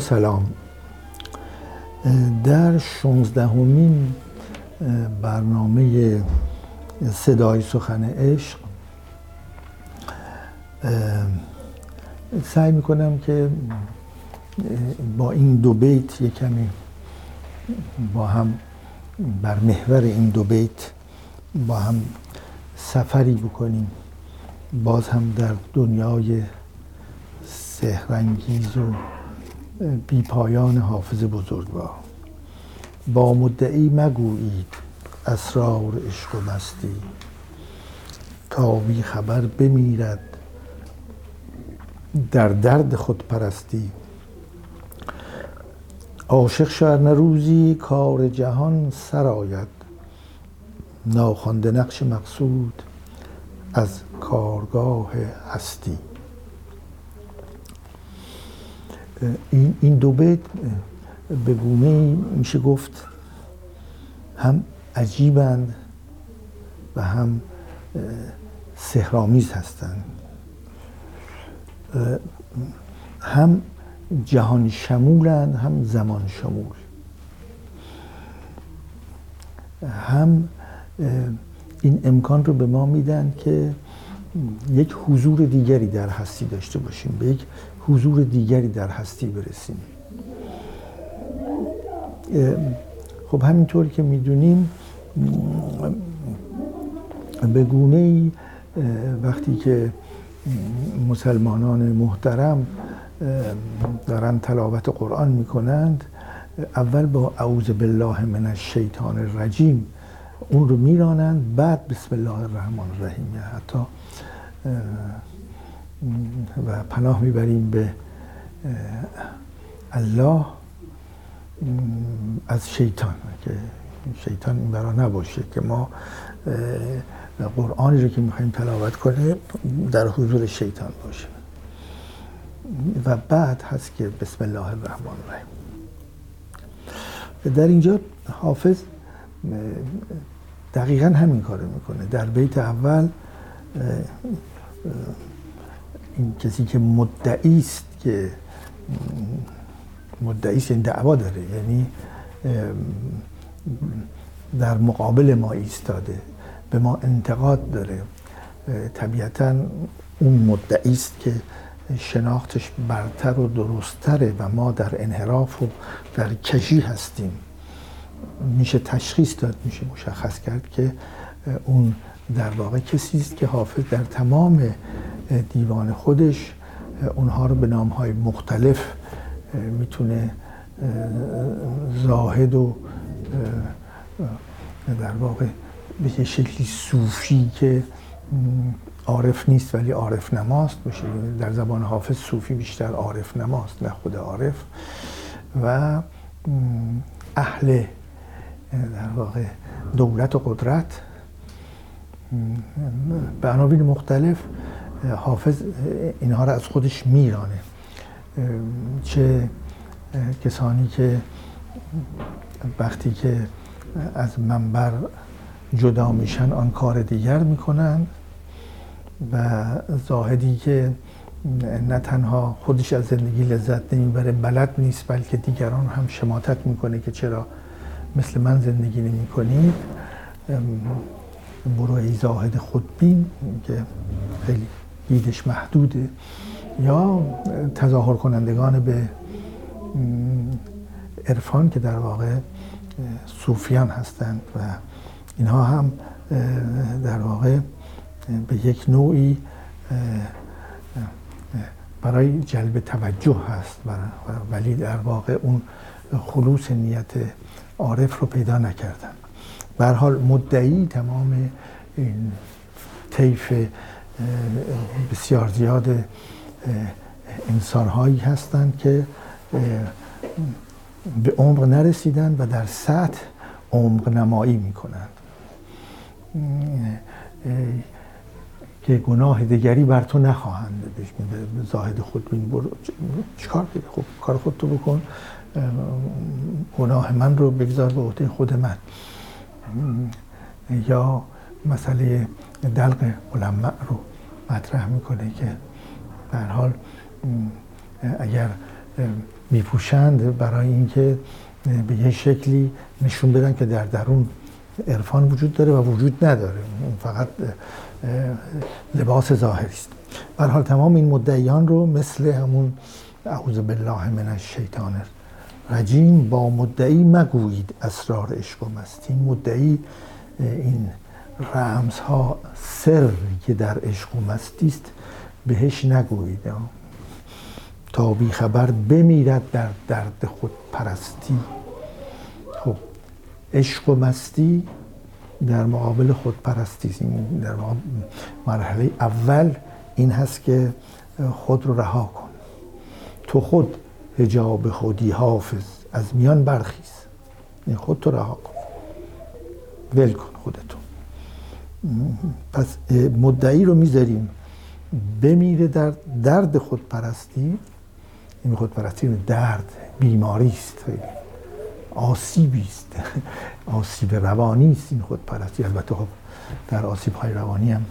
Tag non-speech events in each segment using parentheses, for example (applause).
سلام. در شونزدهمین برنامه صدای سخن عشق سعی می‌کنم که با این دو بیت یک کمی با هم بر محور این دو بیت با هم سفری بکنیم. باز هم در دنیای سهرنگیز و بی پایان حافظ بزرگوار. با مدعی مگویید اسرار عشق و مستی. تا بی خبر بمیرد در درد خود پرستی عاشق شهر روزی کار جهان سرآید ناخوانده نقش مقصود از کارگاه هستی. این, این دو بیت به گونه میشه گفت هم عجیبند و هم سهرامیز هستند. هم جهان شمولند هم زمان شمول. هم این امکان رو به ما میدن که یک حضور دیگری در هستی داشته باشیم به یک حضور دیگری در هستی برسیم. خب همینطور که می‌دونیم به گونه ای وقتی که مسلمانان محترم دارن تلاوت قرآن می‌کنند اول با اعوذ بالله من الشیطان الرجیم اون رو میرانند بعد بسم الله الرحمن الرحیم حتی و پناه می‌بریم به الله از شیطان. که شیطان این برا نباشه که ما قرآنی رو که می‌خوایم تلاوت کنیم در حضور شیطان باشه. و بعد هست که بسم الله الرحمن الرحیم. در اینجا حافظ دقیقا همین کارو می‌کنه. در بیت اول این کسی که مدعی است که مدعی است این یعنی دعوا داره یعنی در مقابل ما ایستاده به ما انتقاد داره. طبیعتا اون مدعی است که شناختش برتر و درستتره و ما در انحراف و در کشی هستیم. میشه تشخیص داد میشه مشخص کرد که اون در واقع کسی است که حافظ در تمام دیوان خودش اونها رو به نامهای مختلف می‌تونه زاهد و در واقع به شکلی صوفی که عارف نیست ولی عارف نماست باشه. در زبان حافظ صوفی بیشتر عارف نماست نه خود عارف. و اهل در واقع دولت و قدرت به عناوین مختلف حافظ اینها را از خودش میرانه چه کسانی که وقتی که از منبر جدا میشن آن کار دیگر می‌کنن و زاهدی که نه تنها خودش از زندگی لذت نمی‌بره بلد نیست بلکه دیگران هم شماتت می‌کنه که چرا مثل من زندگی نمی کنید برو ای زاهد خودبین که خیلی دیدش محدوده. یا تظاهر کنندگان به عرفان که در واقع صوفیان هستند و اینها هم در واقع به یک نوعی برای جلب توجه هست ولی در واقع اون خلوص نیت عارف رو پیدا نکردن. به حال مدعی تمام این طیف بسیار زیاد انسانهایی هستند که به عمق نرسیدن و در سطح عمق نمایی می‌کنند. که گناه دیگری بر تو نخواهند بهش زاهد خود بین برو. چیکار خب کار خودتو بکن. گناه من رو بگذار به عهده خود من. یا مسئله دلق علماء رو مطرح می‌کنه که به حال اگر میپوشند برای اینکه به یه شکلی نشون بدن که در درون عرفان وجود داره و وجود نداره. اون فقط لباس ظاهری است. بر حال تمام این مدعیان رو مثل همون اعوذ بالله من الشیطان رجیم با مدعی مگویید اسرار عشق و مستی مدعی این رمزها سر که در عشق و مستی است بهش نگویید. تا بی خبر بمیرد در درد خود پرستی خب عشق و مستی در مقابل خود پرستی در مرحله اول این هست که خود رو رها کن. تو خود هجاب خودی حافظ. از میان برخیز. این خود تو رها کن. ول کن خودتو. پس مدعی رو می‌ذاریم. بمیره در درد خودپرستی. این خودپرستی درد بیماری است. آسیبی است. (laughs) آسیب روانی است این خودپرستی. البته خب در آسیب های روانی هم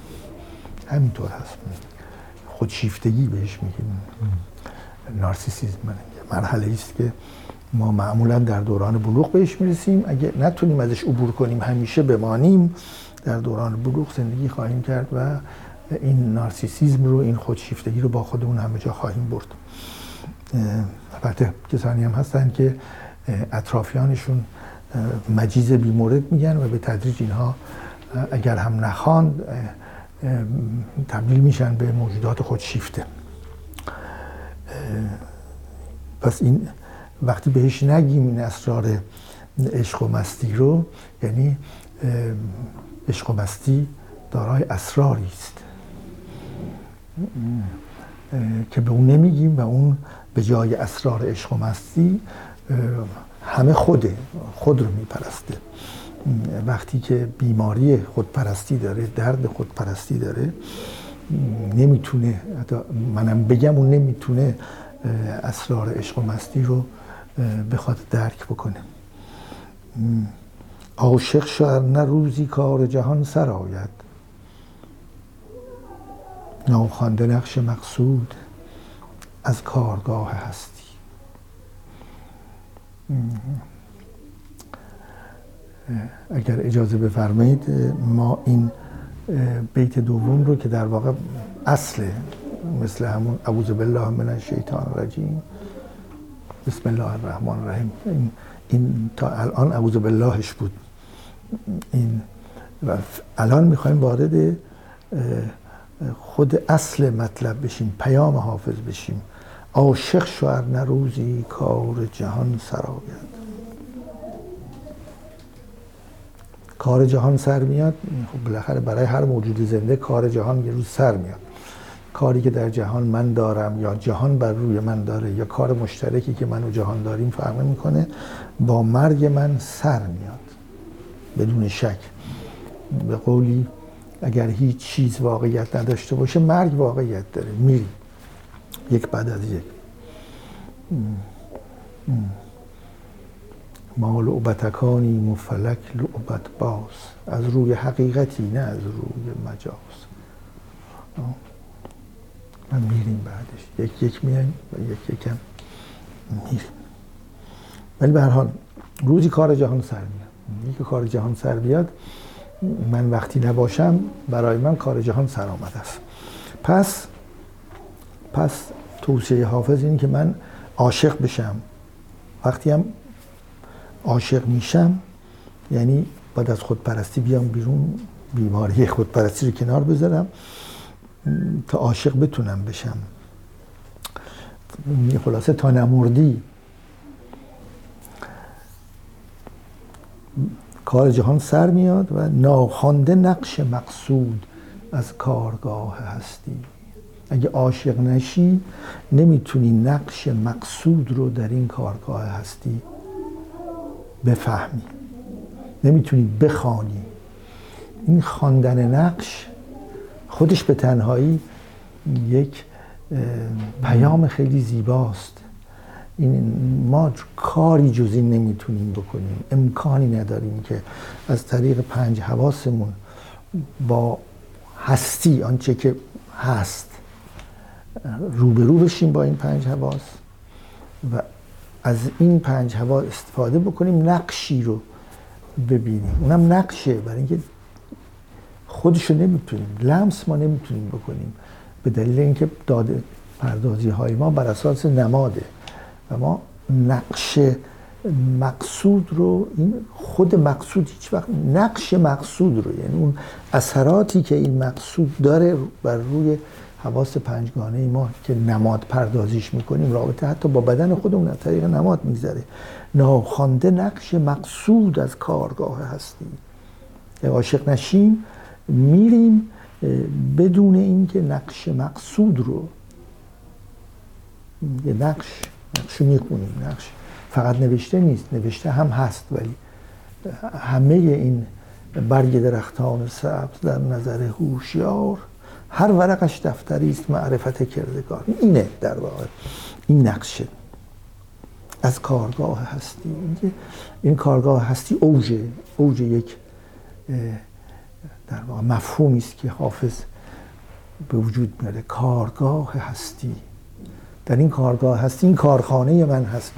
همینطور هست. خودشیفتگی بهش میگیم. نارسیسیزم. مرحله است که ما معمولا در دوران بلوغ بهش می‌رسیم. اگه نتونیم ازش عبور کنیم همیشه بمانیم در دوران بلوغ زندگی خواهیم کرد و این نارسیسیزم رو این خودشیفتگی رو با خودمون همه جا خواهیم برد. البته کسانی هم هستن که اطرافیانشون مجیز بیمورد میگن و به تدریج اینها اگر هم نخواند تبدیل میشن به موجودات خودشیفته. پس این وقتی بهش نگیم این اسرار عشق و مستی رو یعنی عشق و مستی دارای اسراری است. که به اون نمیگیم و اون به جای اسرار عشق و مستی همه خوده خود رو میپرسته. وقتی که بیماری خودپرستی داره درد خودپرستی داره نمی‌تونه منم بگم اون نمی‌تونه اسرار عشق و مستی رو بخواد درک بکنه. عاشق شعر نه روزی کار جهان سر آید. ناخوانده نقش مقصود از کارگاه هستی. اگر اجازه بفرمایید ما این بیت دوم رو که در واقع اصل مثل همون اعوذ بالله من الشیطان الرجیم. بسم الله الرحمن الرحیم. این, این تا الان اعوذ باللهش بود. این و الان می‌خوایم وارد خود اصل مطلب بشیم پیام حافظ بشیم. عاشق شوهر نروزی کار جهان سراید کار جهان سر میاد. خب بالاخره برای هر موجود زنده کار جهان یه روز سر میاد. کاری که در جهان من دارم یا جهان بر روی من داره یا کار مشترکی که من و جهان داریم فرق می‌کنه با مرگ من سر میاد. بدون شک. به قولی اگر هیچ چیز واقعیت نداشته باشه مرگ واقعیت داره. میری. یک بعد از یک. ما لعبتکانی مفلک لعبت باز. از روی حقیقتی نه از روی مجاز. و میریم بعدش. یک یک میایم و یک یکم میریم. ولی به هر حال روزی کار جهان سر میاد. یکی کار جهان سر بیاد من وقتی نباشم برای من کار جهان سر آمده است. پس پس توصیه حافظ این که من عاشق بشم. وقتی هم عاشق میشم یعنی بعد از خودپرستی بیام بیرون بیماری خودپرستی رو کنار بذارم. تا عاشق بتونم بشم. خلاصه تا نمردی. کار جهان سر میاد و ناخوانده نقش مقصود از کارگاه هستی. اگه عاشق نشی نمی‌تونی نقش مقصود رو در این کارگاه هستی بفهمی. نمی‌تونی بخوانی. این خواندن نقش خودش به تنهایی یک پیام خیلی زیباست. این ما کاری جز این نمی‌تونیم بکنیم. امکانی نداریم که از طریق پنج حواسمون با هستی آنچه که هست روبرو بشیم با این پنج حواس و از این پنج هوا استفاده بکنیم نقشی رو ببینیم. اونم نقشه برای اینکه خودش رو نمی‌تونیم لمس ما نمی‌تونیم بکنیم. به دلیل اینکه داده پردازی های ما بر اساس نماده. و ما نقش مقصود رو این خود مقصود هیچ وقت نقش مقصود رو یعنی اون اثراتی که این مقصود داره بر روی حواس پنجگانه ما که نماد پردازیش می‌کنیم رابطه حتی با بدن خودمون از طریق نماد میگذره. ناخوانده نقش مقصود از کارگاه هستی عاشق نشیم میریم بدون اینکه نقش مقصود رو یه نقش نقش می‌خونیم. نقش فقط نوشته نیست نوشته هم هست ولی همه این برگ درختان سبز در نظر هوشیار هر ورقش دفتری است معرفت کردگار. اینه در واقع. این نقشه. از کارگاه هستی. این کارگاه هستی اوج اوج یک در واقع مفهومی است که حافظ به وجود میاره. کارگاه هستی. در این کارگاه هستی این کارخانه من هست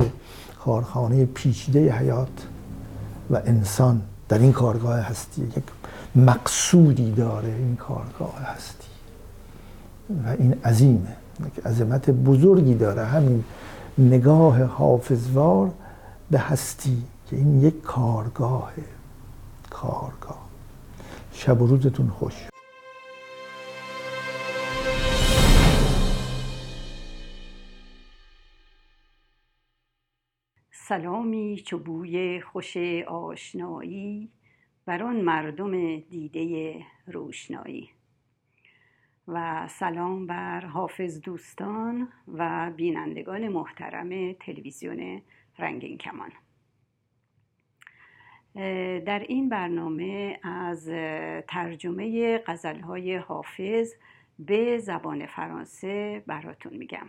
کارخانه پیچیده حیات و انسان در این کارگاه هستی. یک مقصودی داره این کارگاه هستی. و این عظیمه. یک عظمت بزرگی داره. همین نگاه حافظوار به هستی که این یک کارگاه کارگاه. شب و روزتون خوش. سلامی چو بوی خوش آشنایی بر آن مردم دیده روشنایی. و سلام بر حافظ دوستان و بینندگان محترم تلویزیون رنگین کمان. در این برنامه از ترجمه غزلهای حافظ به زبان فرانسه براتون میگم.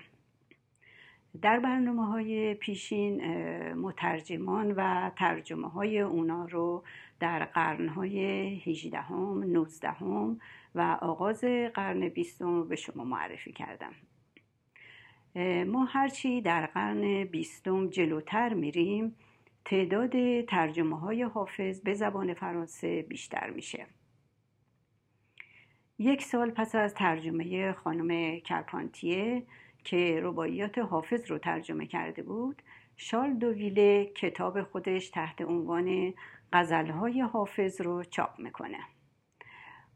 در برنامه های پیشین مترجمان و ترجمه های اونا رو در قرن های 18 هم، 19 هم و آغاز قرن بیستم به شما معرفی کردم. ما هرچی در قرن بیستم جلوتر میریم تعداد ترجمه های حافظ به زبان فرانسه بیشتر میشه. یک سال پس از ترجمه خانم کرپانتیه که رباعیات حافظ رو ترجمه کرده بود شال دوویله کتاب خودش تحت عنوان غزلهای حافظ رو چاپ می‌کنه.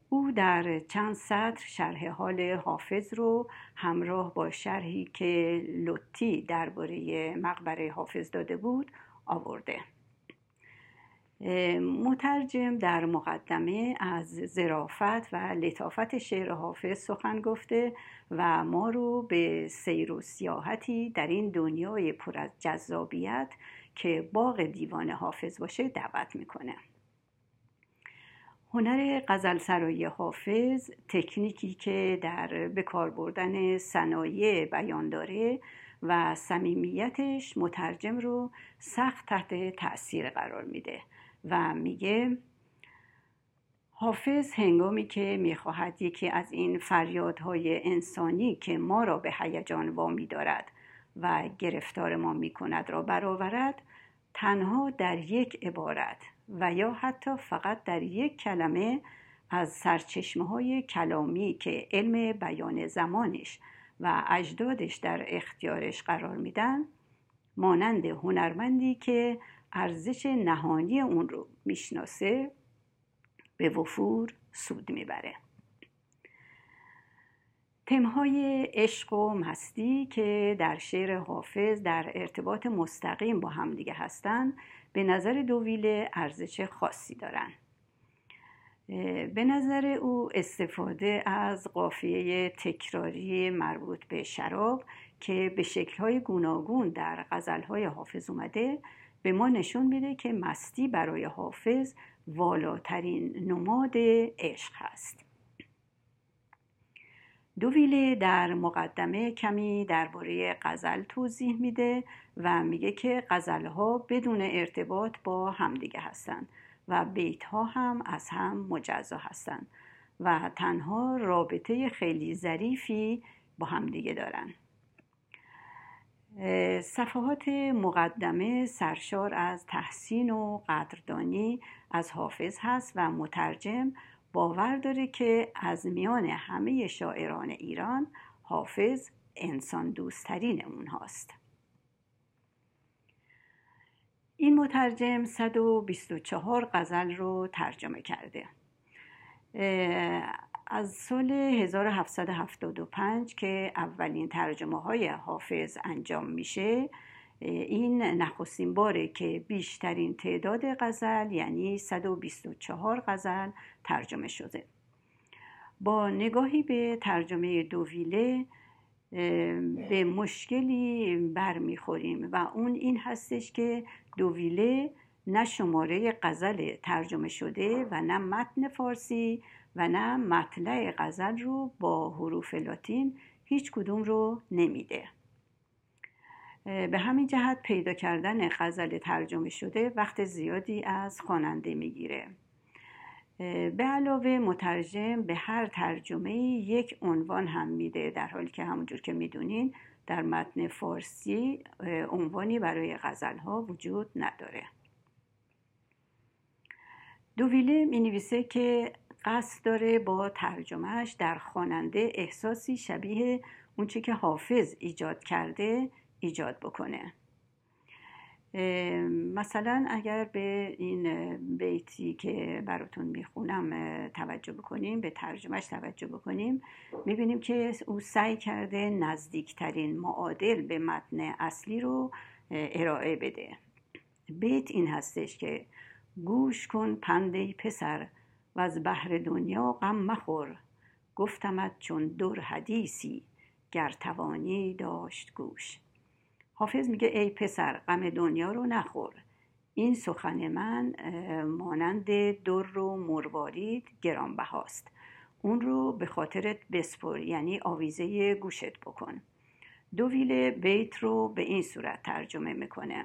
او در چند سطر شرح حال حافظ رو همراه با شرحی که لطی درباره مقبره حافظ داده بود آورده. مترجم در مقدمه از زرافت و لطافت شعر حافظ سخن گفته و ما رو به سیر و سیاحتی در این دنیای پر از جذابیت که باغ دیوان حافظ باشه دعوت می‌کنه. هنر غزل سرایی حافظ تکنیکی که در بکار بردن صنایع بیان داره و صمیمیتش مترجم رو سخت تحت تاثیر قرار میده و میگه حافظ هنگامی که می‌خواهد یکی از این فریادهای انسانی که ما را به هیجان وامی دارد و گرفتار ما می‌کند را برآورد تنها در یک عبارت و یا حتی فقط در یک کلمه از سرچشمه های کلامی که علم بیان زمانش و اجدادش در اختیارش قرار میدن مانند هنرمندی که ارزش نهانی اون رو می‌شناسه به وفور سود می‌بره. تمهای عشق و مستی که در شعر حافظ در ارتباط مستقیم با همدیگه هستن به نظر دوویله ارزش خاصی دارن. به نظر او استفاده از قافیه تکراری مربوط به شراب که به شکلهای گوناگون در غزلهای حافظ اومده به ما نشون میده که مستی برای حافظ والاترین نماد عشق هست. دوویله در مقدمه کمی درباره غزل توضیح میده و میگه که غزلها بدون ارتباط با همدیگه هستند. و بیت ها هم از هم مجزا هستند و تنها رابطه خیلی ظریفی با همدیگه دارن. صفحات مقدمه سرشار از تحسین و قدردانی از حافظ هست و مترجم باور داره که از میان همه شاعران ایران حافظ انسان دوستترین اون این مترجم 124 غزل رو ترجمه کرده. از سال 1775 که اولین ترجمه های حافظ انجام میشه این نخستین باره که بیشترین تعداد غزل یعنی 124 غزل ترجمه شده. با نگاهی به ترجمه دوویله به مشکلی برمیخوریم و اون این هستش که دوویله نه شماره غزل ترجمه شده و نه متن فارسی و نه مطلع غزل رو با حروف لاتین هیچ کدوم رو نمیده. به همین جهت پیدا کردن غزل ترجمه شده وقت زیادی از خواننده می‌گیره. به علاوه مترجم به هر ترجمه یک عنوان هم میده در حالی که همونجور که می‌دونین در متن فارسی عنوانی برای غزل ها وجود نداره. دوویله می نویسه که قصد داره با ترجمهش در خواننده احساسی شبیه اونچه که حافظ ایجاد کرده ایجاد بکنه. مثلا اگر به این بیتی که براتون می‌خونم توجه بکنیم به ترجمهش توجه بکنیم می‌بینیم که او سعی کرده نزدیکترین معادل به متن اصلی رو ارائه بده. بیت این هستش که گوش کن پنده پسر و از بحر دنیا غم مخور. گفتمت چون دور حدیثی گر توانی داشت گوش. حافظ میگه ای پسر غم دنیا رو نخور. این سخن من مانند در و مروارید گرانبهاست. اون رو به خاطرت بسپر یعنی آویزه گوشت بکن. دوویل بیت رو به این صورت ترجمه می‌کنه.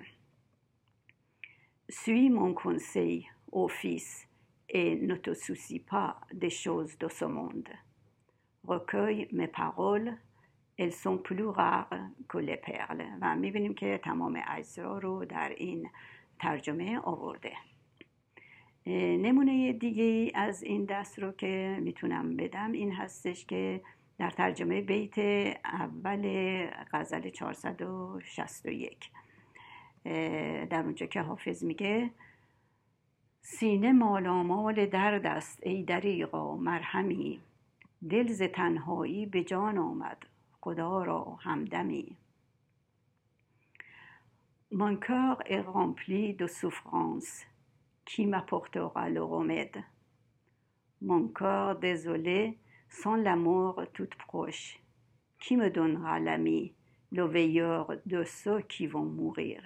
سوی mon conseil au fils et ne te soucie pas des choses de rares que les perles. و می‌بینیم که تمام اجزا رو در این ترجمه آورده. نمونه دیگه از این دست رو که می‌تونم بدم این هستش که در ترجمه بیت اول غزل 461 در اونجا که حافظ میگه سینه مالامال درد است ای دریغا مرهمی دل ز تنهایی به جان آمد خدا را همدمی Mon cœur est rempli de souffrance qui m'apportera le remède. Mon cœur désolé sans l'amour tout proche qui me donnera l'ami, le veilleur de ceux qui vont mourir.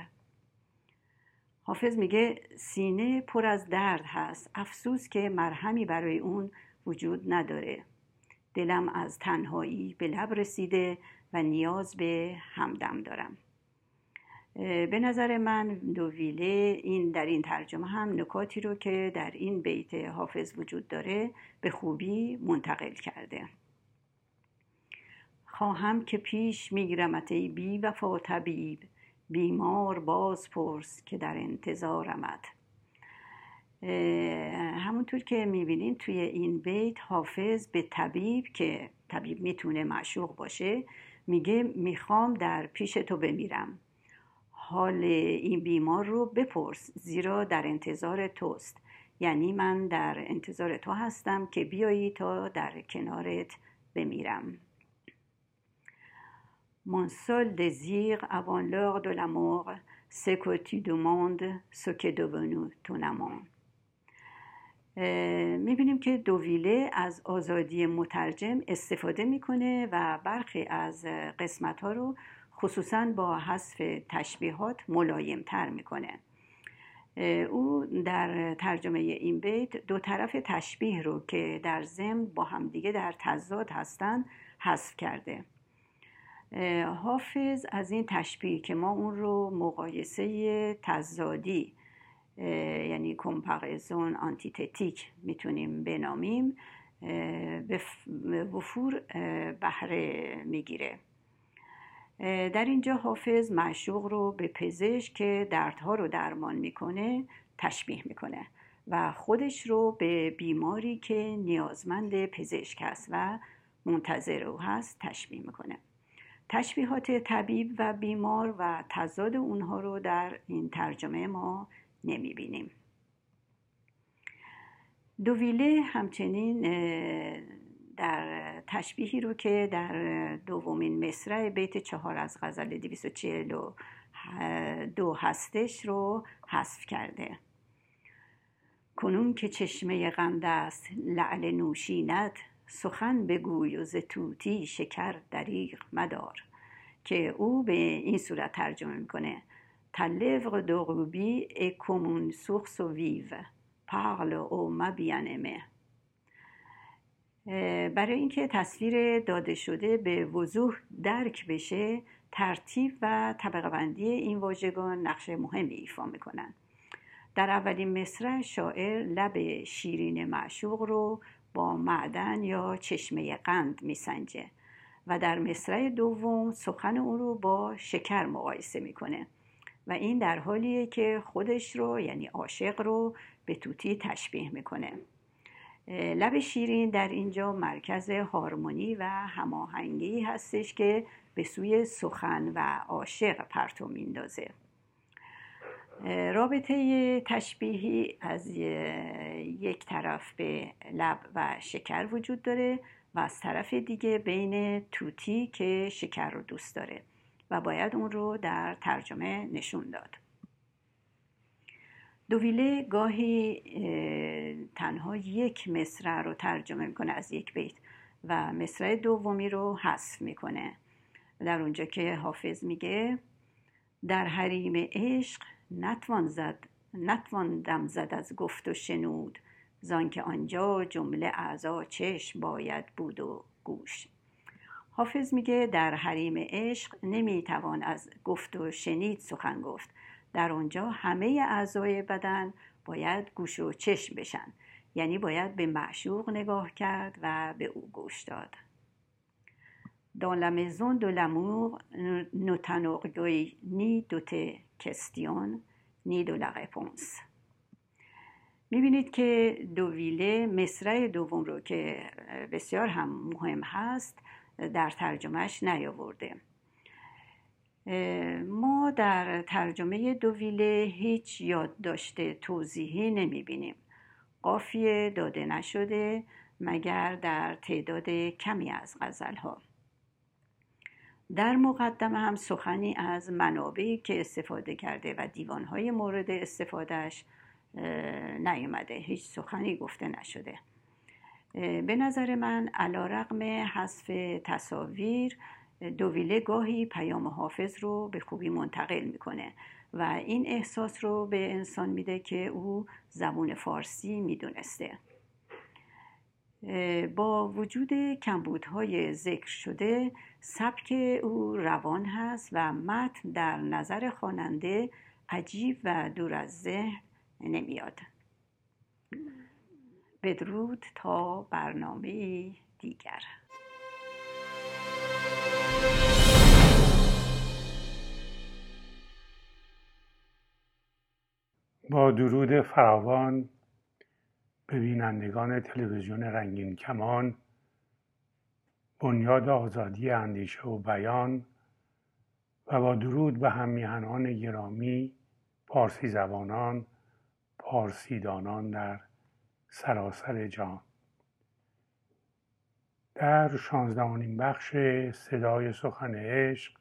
حافظ میگه سینه پر از درد هست افسوس که مرهمی برای اون وجود نداره دلم از تنهایی به لب رسیده و نیاز به همدم دارم. به نظر من دوویله این در این ترجمه هم نکاتی رو که در این بیت حافظ وجود داره به خوبی منتقل کرده. خواهم که پیش میگیرمت ای بی وفا طبیب بیمار باز پرس که در انتظارمد همونطور که می‌بینین توی این بیت حافظ به طبیب که طبیب می‌تونه معشوق باشه میگه می‌خوام در پیش تو بمیرم. حال این بیمار رو بپرس زیرا در انتظار توست. یعنی من در انتظار تو هستم که بیایی تا در کنارت بمیرم. Mon seul désir avant l'heure de la mort, c'est que tu demandes ce qui est devenu ton amant. می‌بینیم که دوویله از آزادی مترجم استفاده می‌کنه و برخی از قسمت ها رو خصوصا با حذف تشبیهات ملایم تر می‌کنه او در ترجمه این بیت دو طرف تشبیه رو که در ضمن با همدیگه در تضاد هستند حذف کرده. حافظ از این تشبیه که ما اون رو مقایسه تضادی یعنی کمپارزون آنتیتتیک می‌تونیم بنامیم به وفور بهره می‌گیره. در اینجا حافظ معشوق رو به پزشک که دردها رو درمان می‌کنه تشبیه می‌کنه و خودش رو به بیماری که نیازمند پزشک است و منتظر او هست تشبیه می‌کنه. تشبیهات طبیب و بیمار و تضاد اونها رو در این ترجمه ما نمی‌بینیم. دوویله همچنین در تشبیهی رو که در دومین مصرع بیت چهار از غزل 242 هستش رو حذف کرده. کنون که چشمه غمد است لعل نوشینت سخن بگوی و زتوتی شکر دریغ مدار. که او به این صورت ترجمه می‌کنه. تلفق دوغوبی ای کمون سوخس و ویو پارل او مبینمه برای اینکه تصویر داده شده به وضوح درک بشه ترتیب و طبقه بندی این واژگان نقش مهمی ایفا می‌کنن در اولین مصرع شاعر لب شیرین معشوق رو با معدن یا چشمه قند میسنجه و در مصرع دوم سخن او رو با شکر مقایسه می‌کنه. و این در حالیه که خودش رو یعنی عاشق رو به توتی تشبیه می‌کنه. لب شیرین در اینجا مرکز هارمونی و هماهنگی هستش که به سوی سخن و عاشق پرتو میندازه. رابطه تشبیهی از یک طرف به لب و شکر وجود داره و از طرف دیگه بین توتی که شکر رو دوست داره. و باید اون رو در ترجمه نشون داد. دوویله گاهی تنها یک مصرع رو ترجمه می‌کنه از یک بیت و مصرع دومی رو حذف می‌کنه. در اونجا که حافظ میگه در حریم عشق نتوان زد نتوان دم زد از گفت و شنود زان که آنجا جمله اعضا چشم باید بود و گوش. حافظ میگه در حریم عشق نمی‌توان از گفت و شنید سخن گفت. در آنجا همه اعضای بدن باید گوش و چشم بشن. یعنی باید به معشوق نگاه کرد و به او گوش داد. Dans la maison de l'amour, nous t'en ni de tes questions, ni de la réponse. می‌بینید که دوویله مصرع دوم رو که بسیار هم مهم هست در ترجمهش نیاورده. ما در ترجمه دوویله هیچ یادداشت توضیحی نمی‌بینیم. قافیه داده نشده مگر در تعداد کمی از غزلها. در مقدمه هم سخنی از منابعی که استفاده کرده و دیوانهای مورد استفادهش نیومده. هیچ سخنی گفته نشده. به نظر من علا رقم حذف تصاویر دوویله گاهی پیام حافظ رو به خوبی منتقل می‌کنه و این احساس رو به انسان میده که او زبون فارسی می‌دونسته. با وجود کمبودهای ذکر شده سبک او روان هست و متن در نظر خواننده عجیب و دور از ذهن نمیاد. بدرود تا برنامه دیگر. با درود فراوان به بینندگان تلویزیون رنگین کمان بنیاد آزادی اندیشه و بیان و با درود به هم گرامی پارسی زبانان پارسیدانان در سراسر جان در شانزدهمین بخش صدای سخن عشق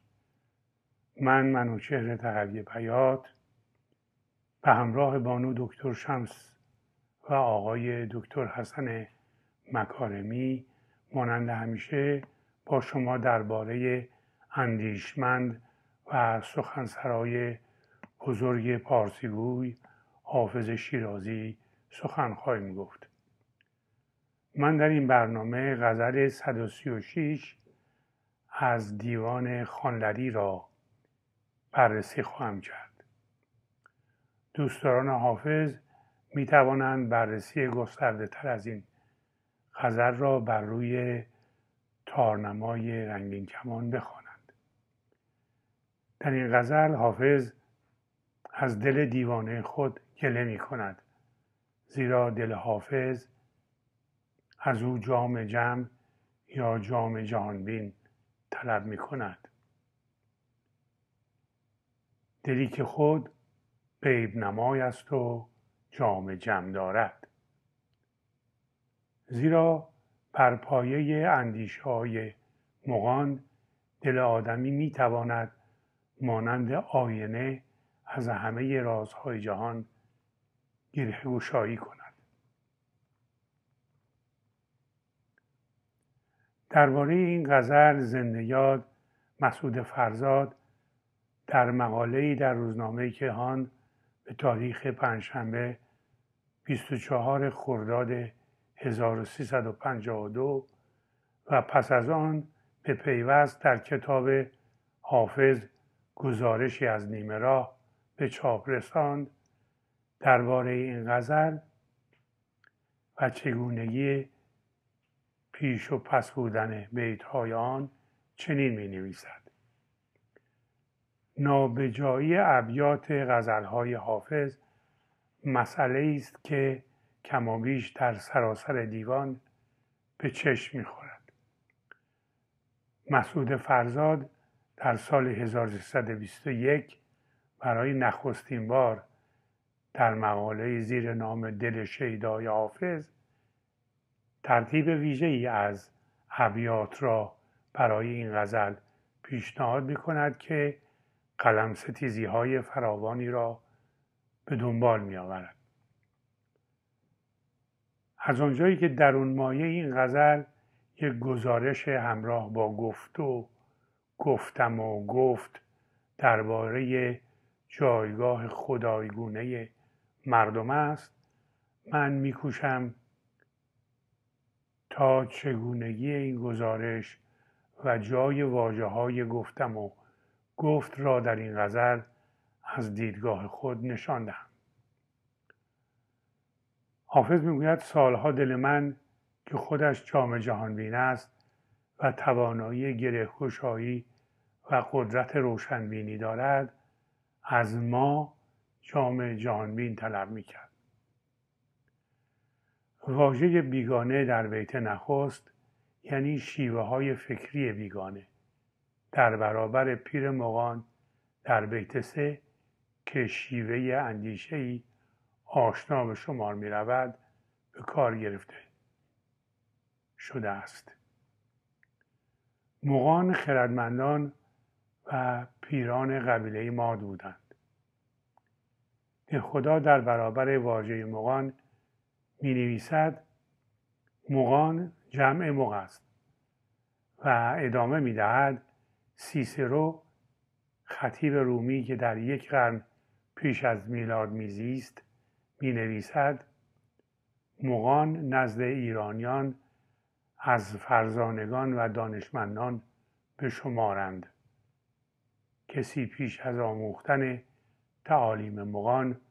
من منوچهر تقوی بیات به همراه بانو دکتر شمس و آقای دکتر حسن مکارمی مانند همیشه با شما درباره اندیشمند و سخنسرای بزرگ پارسیگوی حافظ شیرازی سخن خواهیم گفت من در این برنامه غزل 136 از دیوان خانلری را بررسی خواهم کرد. دوستداران حافظ می توانند بررسی گسترده تر از این غزل را بر روی تارنمای رنگین کمان بخوانند. در این غزل حافظ از دل دیوانه خود گله می کند زیرا دل حافظ از او جام جمع یا جام جهانبین طلب می کند. دلی که خود غیب نمای است و جام جمع دارد. زیرا بر پایه اندیشه های مغان دل آدمی می تواند مانند آینه از همه رازهای جهان گره گشایی کند. درباره این غزل زنده یاد مسعود فرزاد در مقاله‌ای در روزنامه کهان به تاریخ پنجشنبه 24 خرداد 1352 و پس از آن به پیوست در کتاب حافظ گزارشی از نیمه راه به چاپ رساند درباره این غزل و چگونگی پیش و پس بودن بیتهای آن چنین می نویسد نابجایی ابیات غزلهای حافظ مسئله است که کمابیش در سراسر دیوان به چشم می‌خورد. مسعود فرزاد در سال 1321 برای نخستین بار در مقاله زیر نام دل شیدای حافظ ترتیب ویژه ای از ابیات را برای این غزل پیشنهاد می کند که قلم ستیزی های فراوانی را به دنبال می آورد. از آنجایی که در اون مایه این غزل یک گزارش همراه با گفت و گفتم و گفت درباره جایگاه خدایگونه مردم است. من میکوشم تا چگونگی این گزارش و جای واجه های گفتم و گفت را در این غزل از دیدگاه خود نشان دهم. حافظ می‌گوید سالها دل من که خودش جام جهان بین است و توانایی گره و قدرت روشنبینی دارد از ما جام جهانبین طلب می‌کرد. واژه بیگانه در بیت نخست یعنی شیوه های فکری بیگانه. در برابر پیر مغان در بیت سه که شیوه اندیشه ای آشنا به شمار می رود به کار گرفته شده است. مغان خردمندان و پیران قبیله ماد بودند. خدا در برابر واژه مغان می نویسد مغان جمع مغ است و ادامه می دهد سیسرو خطیب رومی که در یک قرن پیش از میلاد میزیست می نویسد مغان نزد ایرانیان از فرزانگان و دانشمندان به شمارند. کسی پیش از آموختن تعالیم مغان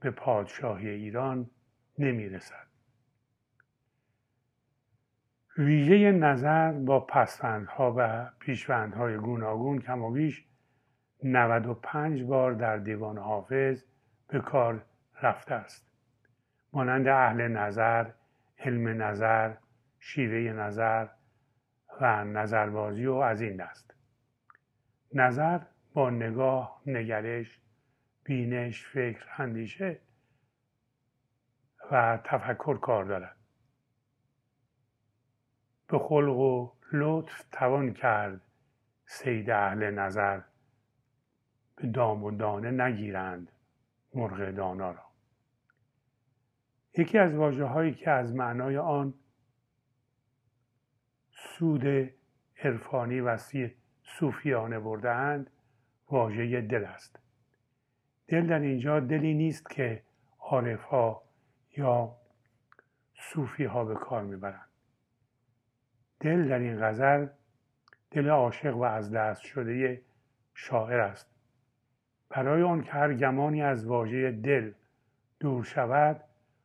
به پادشاهی ایران نمی رسد. ویژه نظر با پسفندها و پیشوندهای گوناگون کم و بیش 95 بار در دیوان حافظ به کار رفته است مانند اهل نظر علم نظر شیوه نظر و نظربازی و از این دست نظر با نگاه نگرش بینش فکر اندیشه و تفکر کار دارد. به خلق و لطف توان کرد سید اهل نظر به دام و دانه نگیرند مرغ دانا را. یکی از واجه هایی که از معنای آن سود عرفانی و صوفیانه بردهاند واژه دل است. دل در اینجا دلی نیست که عارف ها یا صوفی ها به کار می‌برند. دل در این غزل دل عاشق و از دست شده شاعر است. برای آن که هر گمانی از واژه دل دور شود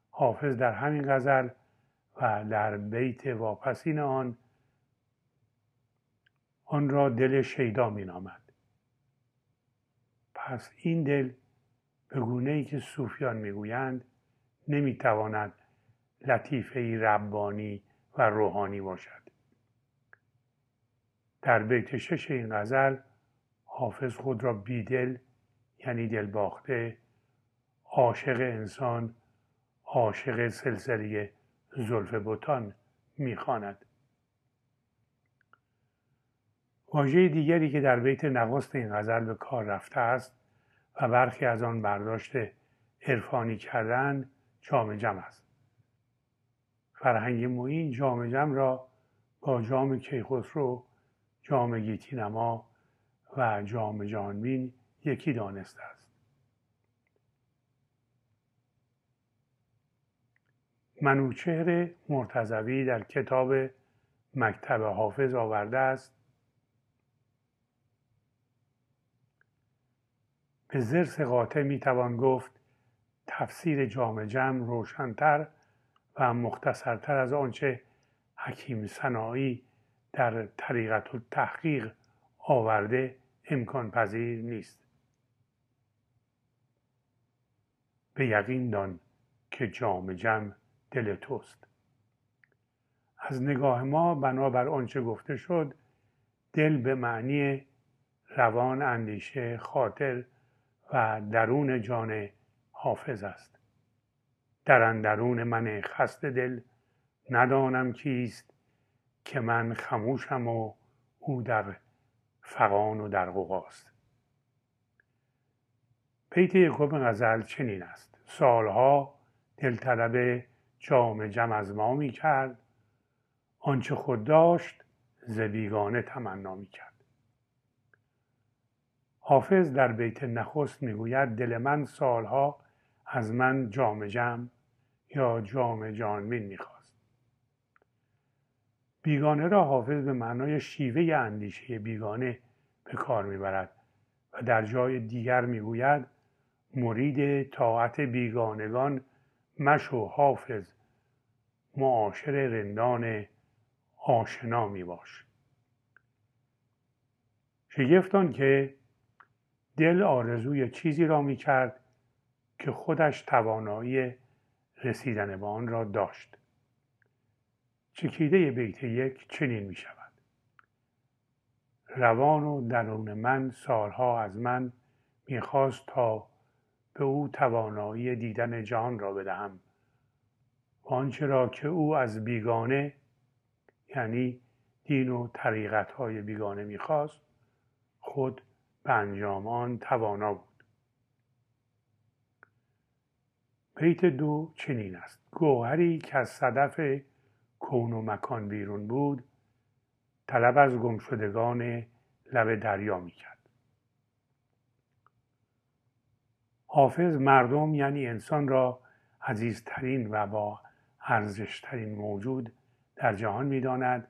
حافظ در همین غزل و در بیت واپسین آن آن را دل شیدا می نامد پس این دل گونه ای که صوفیان می‌گویند نمی‌تواند لطیفه ربانی و روحانی باشد. در بیت شش این غزل حافظ خود را بیدل یعنی دل باخته عاشق انسان عاشق سلسله زلف بوتان می‌خواند. واژه دیگری که در بیت نخست این غزل به کار رفته است و برخی از آن برداشت عرفانی کردن جام جم است. فرهنگ موین جام جم را با جام کیخسرو جام گیتی نما و جام جانبین یکی دانسته است. منوچهر مرتضوی در کتاب مکتب حافظ آورده است. به زرس قاطع می‌توان گفت تفسیر جام جم روشنتر و مختصرتر از آنچه حکیم سنایی در طریقت تحقیق آورده امکان پذیر نیست. به یقین دان که جام جم دل توست. از نگاه ما بنابر آنچه گفته شد دل به معنی روان اندیشه خاطر و درون جان حافظ است. در اندرون من خست دل ندانم کیست که من خموشم و او در فقان و در غقاست بیت یکم غزل چنین است. سالها دلطلب جام جم از ما می کرد آنچه خود داشت ز بیگانه تمنا می کرد حافظ در بیت نخست می‌گوید دل من سالها از من جام جم یا جام جانبین می‌خواست. بیگانه را حافظ به معنای شیوه اندیشه بیگانه به کار می‌برد و در جای دیگر می‌گوید مرید طاعت بیگانگان مشو حافظ معاشر رندان آشنا میباش. شگفتان که دل آرزوی چیزی را می کرد که خودش توانایی رسیدن به آن را داشت. چکیده بیت یک چنین می شود روان و درون من سالها از من می‌خواست تا به او توانایی دیدن جهان را بدهم. و آنچه را که او از بیگانه یعنی دین و طریقت های بیگانه می‌خواست خود به انجام آن توانا بود. بیت دو چنین است. گوهری که از صدف کون و مکان بیرون بود طلب از گمشدگان لب دریا می‌کرد. حافظ مردم یعنی انسان را عزیزترین و با ارزشترین موجود در جهان می‌داند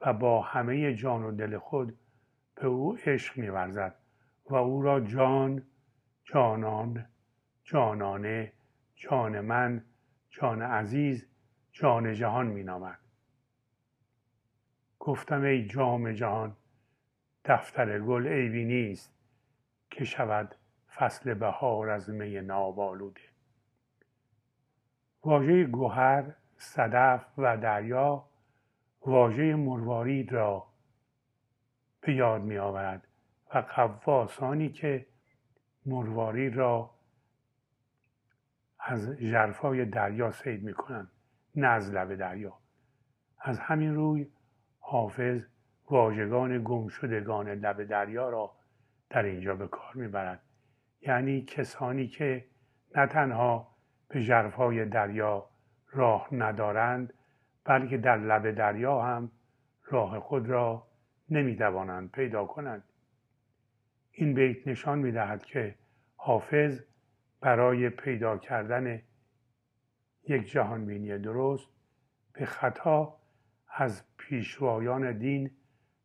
و با همه جان و دل خود به او عشق میورزد. و او را جان جانان جانانه جان من جان عزیز جان جهان می نامد. گفتم ای جام جهان دفتر گل عیبی نیست که شود فصل بهار از می نابالوده واژه گوهر صدف و دریا واژه مروارید را به یاد می آورد و قواسانی که مرواری را از جرفای دریا سید می‌کنند نه از لب دریا. از همین روی حافظ واژگان گمشدگان لب دریا را در اینجا به کار می‌برد. یعنی کسانی که نه تنها به جرفای دریا راه ندارند بلکه در لب دریا هم راه خود را نمی‌توانند پیدا کنند. این بیت نشان می دهد که حافظ برای پیدا کردن یک جهانبینی درست به خطا از پیشوایان دین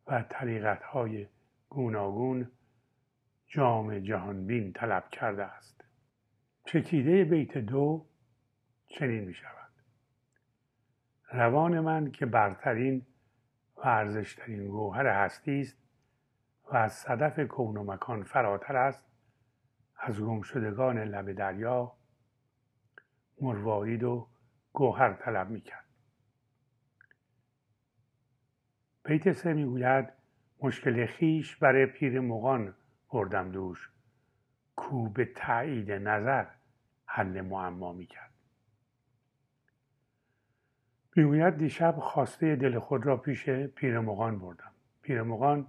و طریقتهای گوناگون جام جهانبین طلب کرده است. چکیده بیت دو چنین می شود روان من که برترین و ارزشترین گوهر هستی است و از صدف کون و مکان فراتر است از گمشدگان لب دریا مروارید و گوهر طلب می‌کرد. بیت سه می‌گوید مشکل خیش برای پیر مغان بردم دوش. کو به تایید نظر حل معما می‌کرد. می‌گوید دیشب خواسته دل خود را پیش پیرمغان بردم. پیرمغان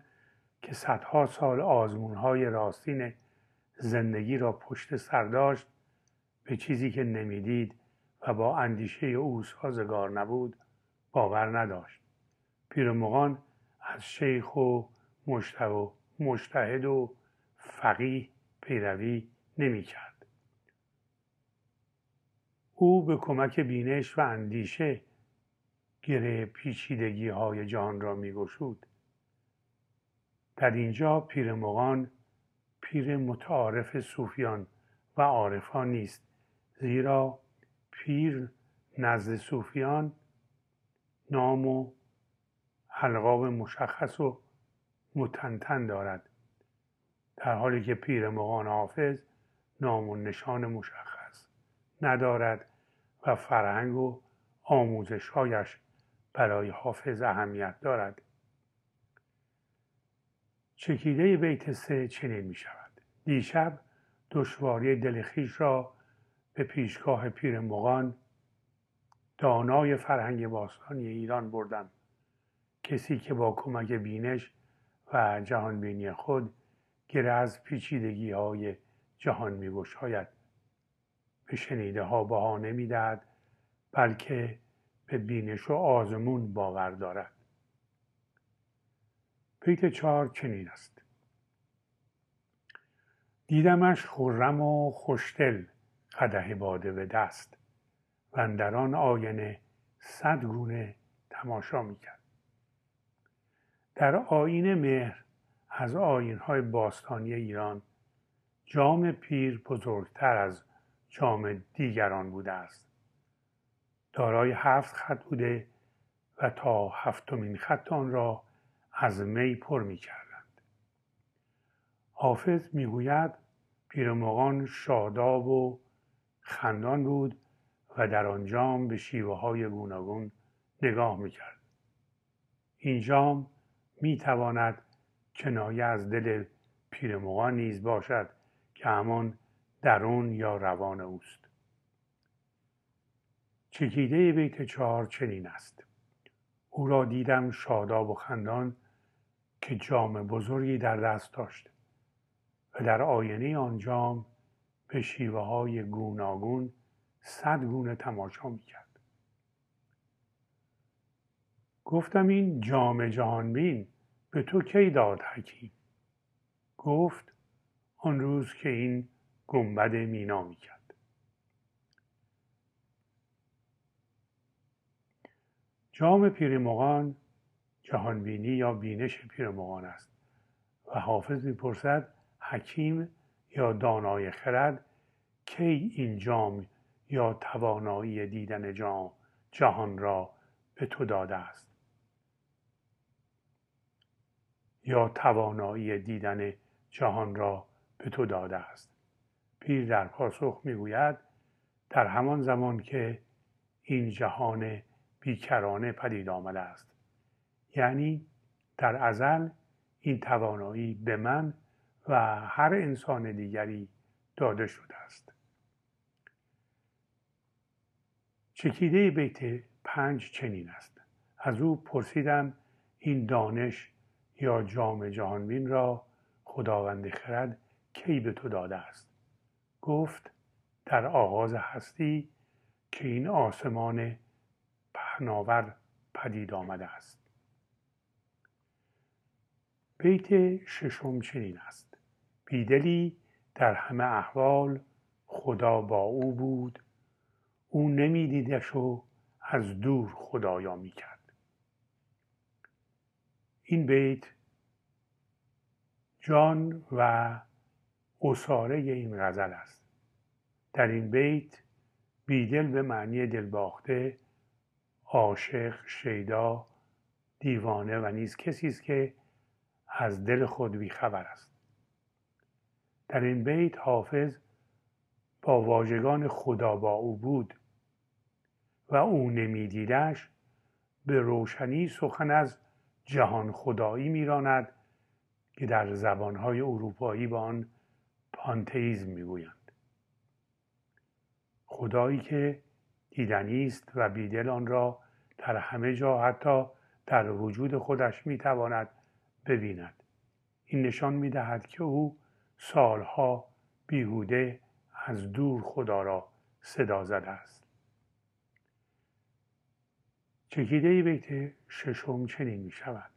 که صدها سال آزمونهای راستین زندگی را پشت سر داشت به چیزی که نمی‌دید و با اندیشه او سازگار نبود باور نداشت. پیرمغان از شیخ و مشتهد و فقیه پیروی نمی‌کرد. او به کمک بینش و اندیشه گره پیچیدگی های جهان را میگشود. در اینجا پیرمغان پیر متعارف صوفیان و عارفان نیست زیرا پیر نزد صوفیان نام و القاب مشخص و متنتن دارد. در حالی که پیر مغان حافظ نام و نشان مشخص ندارد و فرهنگ و آموزشهایش برای حافظ اهمیت دارد. چکیده بیت سه چنین می شود دیشب دشواری دلخیش را به پیشگاه پیر مغان دانای فرهنگ باستانی ایران بردم. کسی که با کمک بینش و جهانبینی خود گره از پیچیدگی های جهان می گشاید به شنیده ها بها نمی بلکه به بینش و آزمون باور دارد. بیت چهار چنین است. دیدمش خرم و خوشدل قده باده به دست و در آن آینه صد گونه تماشا می‌کرد. در آین مهر از های باستانی ایران جام پیر بزرگتر از جام دیگران بوده است. دارای هفت خط بوده و تا هفتمین خط آن را از می پر می کردند. حافظ می‌گوید پیرمغان شاداب و خندان بود و در آن جام به شیوه های گوناگون نگاه می کرد. این جام می تواند کنایه از دل پیرمغان نیز باشد که همان درون یا روان اوست چکیده بیت چهار چنین است او را دیدم شاداب و خندان که جام بزرگی در دست داشت و در آینه آن جام به شیوه های گوناگون صد گونه تماشا می‌کرد. گفتم این جام جهانبین به تو کی داد حکیم؟ گفت آن روز که این گنبد مینا می‌کرد. جام پیرمغان جهانبینی یا بینش پیرمغان است و حافظ می‌پرسد حکیم یا دانای خرد کی این جام یا توانایی دیدن جام جهان را به تو داده است؟ یا توانایی دیدن جهان را به تو داده است؟ پیر در پاسخ می‌گوید در همان زمان که این جهان بیکرانه پدید آمده است. یعنی در ازل این توانایی به من و هر انسان دیگری داده شده است. چکیده بیت پنج چنین است. از او پرسیدم این دانش یا جام جهانبین را خداوند خرد کی به تو داده است؟ گفت در آغاز هستی که این آسمان پهناور پدید آمده است. بیت ششم چنین است. بیدلی در همه احوال خدا با او بود. او نمیدیدش و از دور خدایا می‌کرد. این بیت جان و اصاره این غزل است. در این بیت بیدل به معنی دلباخته عاشق شیدا دیوانه و نیز کسی است که از دل خود بیخبر است. در این بیت حافظ با واژگان خدا با او بود و او نمیدیدش به روشنی سخن از جهان خدایی میراند که در زبانهای اروپایی به آن پانتئیزم می‌گویند. خدایی که دیدنی است و بیدل آن را در همه جا حتی در وجود خودش می‌تواند ببیند. این نشان می‌دهد که او سالها بیهوده از دور خدا را صدا زده است. چکیده بیت ششم چنین می شود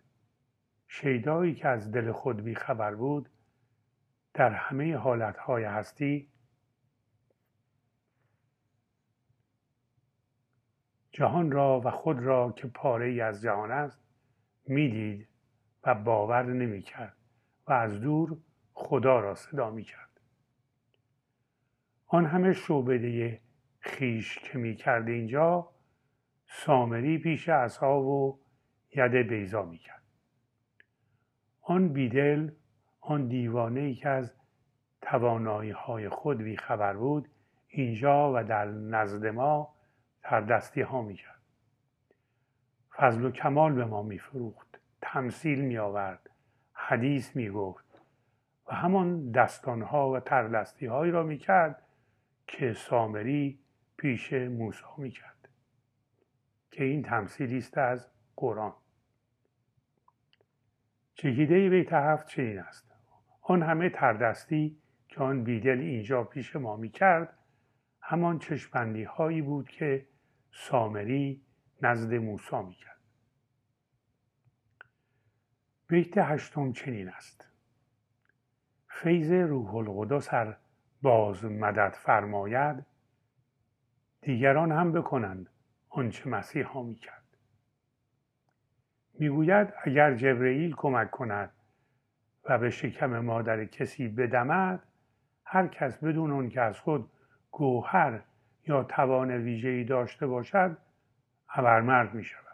شیدایی که از دل خود بی خبر بود در همه حالتهای هستی جهان را و خود را که پاره از جهان است می‌دید و باور نمی کرد و از دور خدا را صدا می کرد. آن همه شعبده خیش که می کرد اینجا سامری پیش اصحاب و ید بیزا می کرد. آن بیدل آن دیوانه ای که از توانایی های خود بی خبر بود اینجا و در نزد ما تردستی ها می کرد. فضل و کمال به ما می فروخت. تمثیل می آورد. حدیث می گفت. و همان دستان ها و تردستی هایی را می کرد که سامری پیش موسی می کرد. که این تمثیلی است از قرآن. چهیده بیت هفت چنین است آن همه تردستی که آن بیدل اینجا پیش ما می کرد همان چشمندی هایی بود که سامری نزد موسا می کرد بیت هشتم چنین است. فیض روح القدس هر باز مدد فرماید دیگران هم بکنند آنچه مسیحا می کرد می‌گوید اگر جبرئیل کمک کند و به شکم مادر کسی بدمد هر کس بدون که از خود گوهر یا توان ویژه‌ای داشته باشد ابرمرد می شود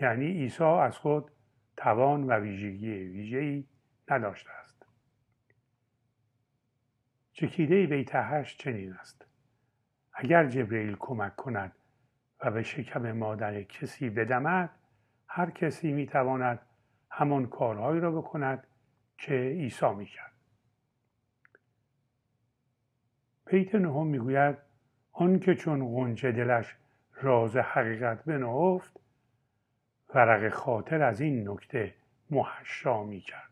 یعنی عیسی از خود توان و ویژگی ویژه‌ای نداشته است. چکیده بیت هشت چنین است. اگر جبرئیل کمک کند و به شکم مادر کسی بدمد هر کسی می‌تواند همان کارهایی را بکند که عیسی می‌کرد. بیت نهم می‌گوید آنکه چون غنچه دلش راز حقیقت بنهفت ورق خاطر از این نکته محشا می‌کرد.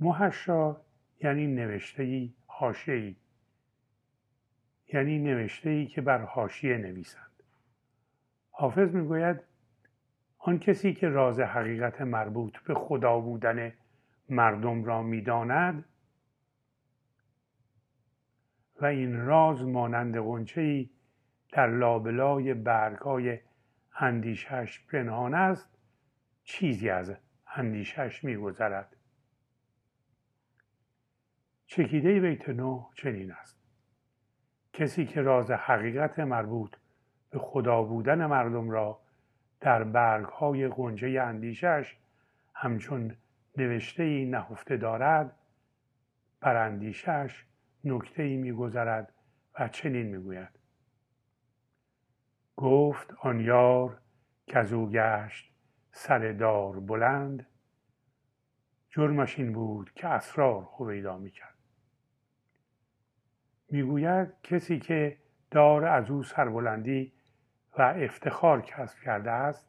محشا یعنی نوشته ای ای یعنی نوشته ای که بر حاشیه نویسند. حافظ می‌گوید آن کسی که راز حقیقت مربوط به خدا بودن مردم را می‌داند و این راز مانند قنچه در لابلای برگهای اندیشش پنهان است چیزی از اندیشش میگذرد. چکیده بیت نو چنین است. کسی که راز حقیقت مربوط به خدا بودن مردم را در برگ های غنجه اندیشش همچون نوشته ای نهفته دارد بر اندیشش نکته ای میگذرد و چنین می‌گوید. گفت آن یار که از او گشت سر دار بلند. جرمش این بود که اسرار هویدا می‌کرد. می‌گوید کسی که دار از او سربلندی و افتخار کسب کرده است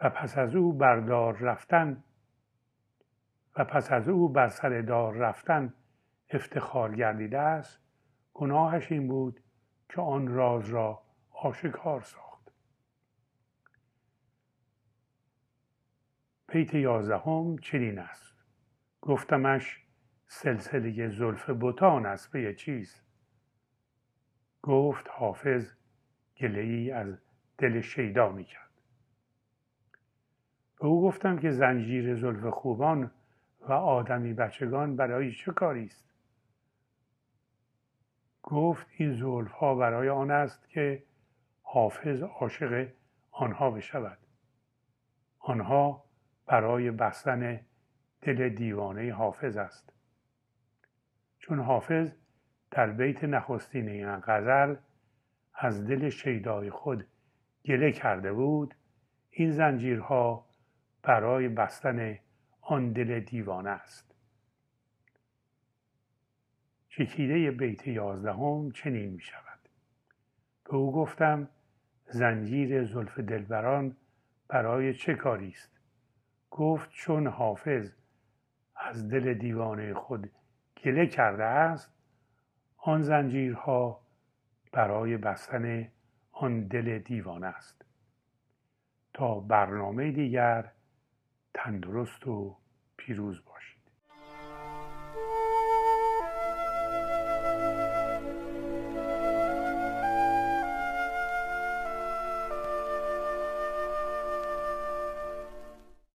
و پس از او بردار رفتن و پس از او بر سر دار رفتن افتخار گردیده است گناهش این بود که آن راز را آشکار ساخت. بیت یازدهم چنین است. گفتمش سلسله زلف بوتان است. به چیز؟ گفت حافظ گله ای از دل شیدا می کرد به او گفتم که زنجیر زلف خوبان و آدمی بچگان برای چه کاری است؟ گفت این زلف ها برای آن است که حافظ عاشق آنها بشود. آنها برای بستن دل دیوانه حافظ است. چون حافظ در بیت نخستین این غزل از دل شیدای خود گله کرده بود این زنجیرها برای بستن آن دل دیوانه است. چکیده بیت یازدهم چنین می شود به او گفتم زنجیر زلف دلبران برای چه کاری است؟ گفت چون حافظ از دل دیوانه خود گله کرده است آن زنجیرها برای بستن آن دل دیوانه است. تا برنامه دیگر تندرست و پیروز باشید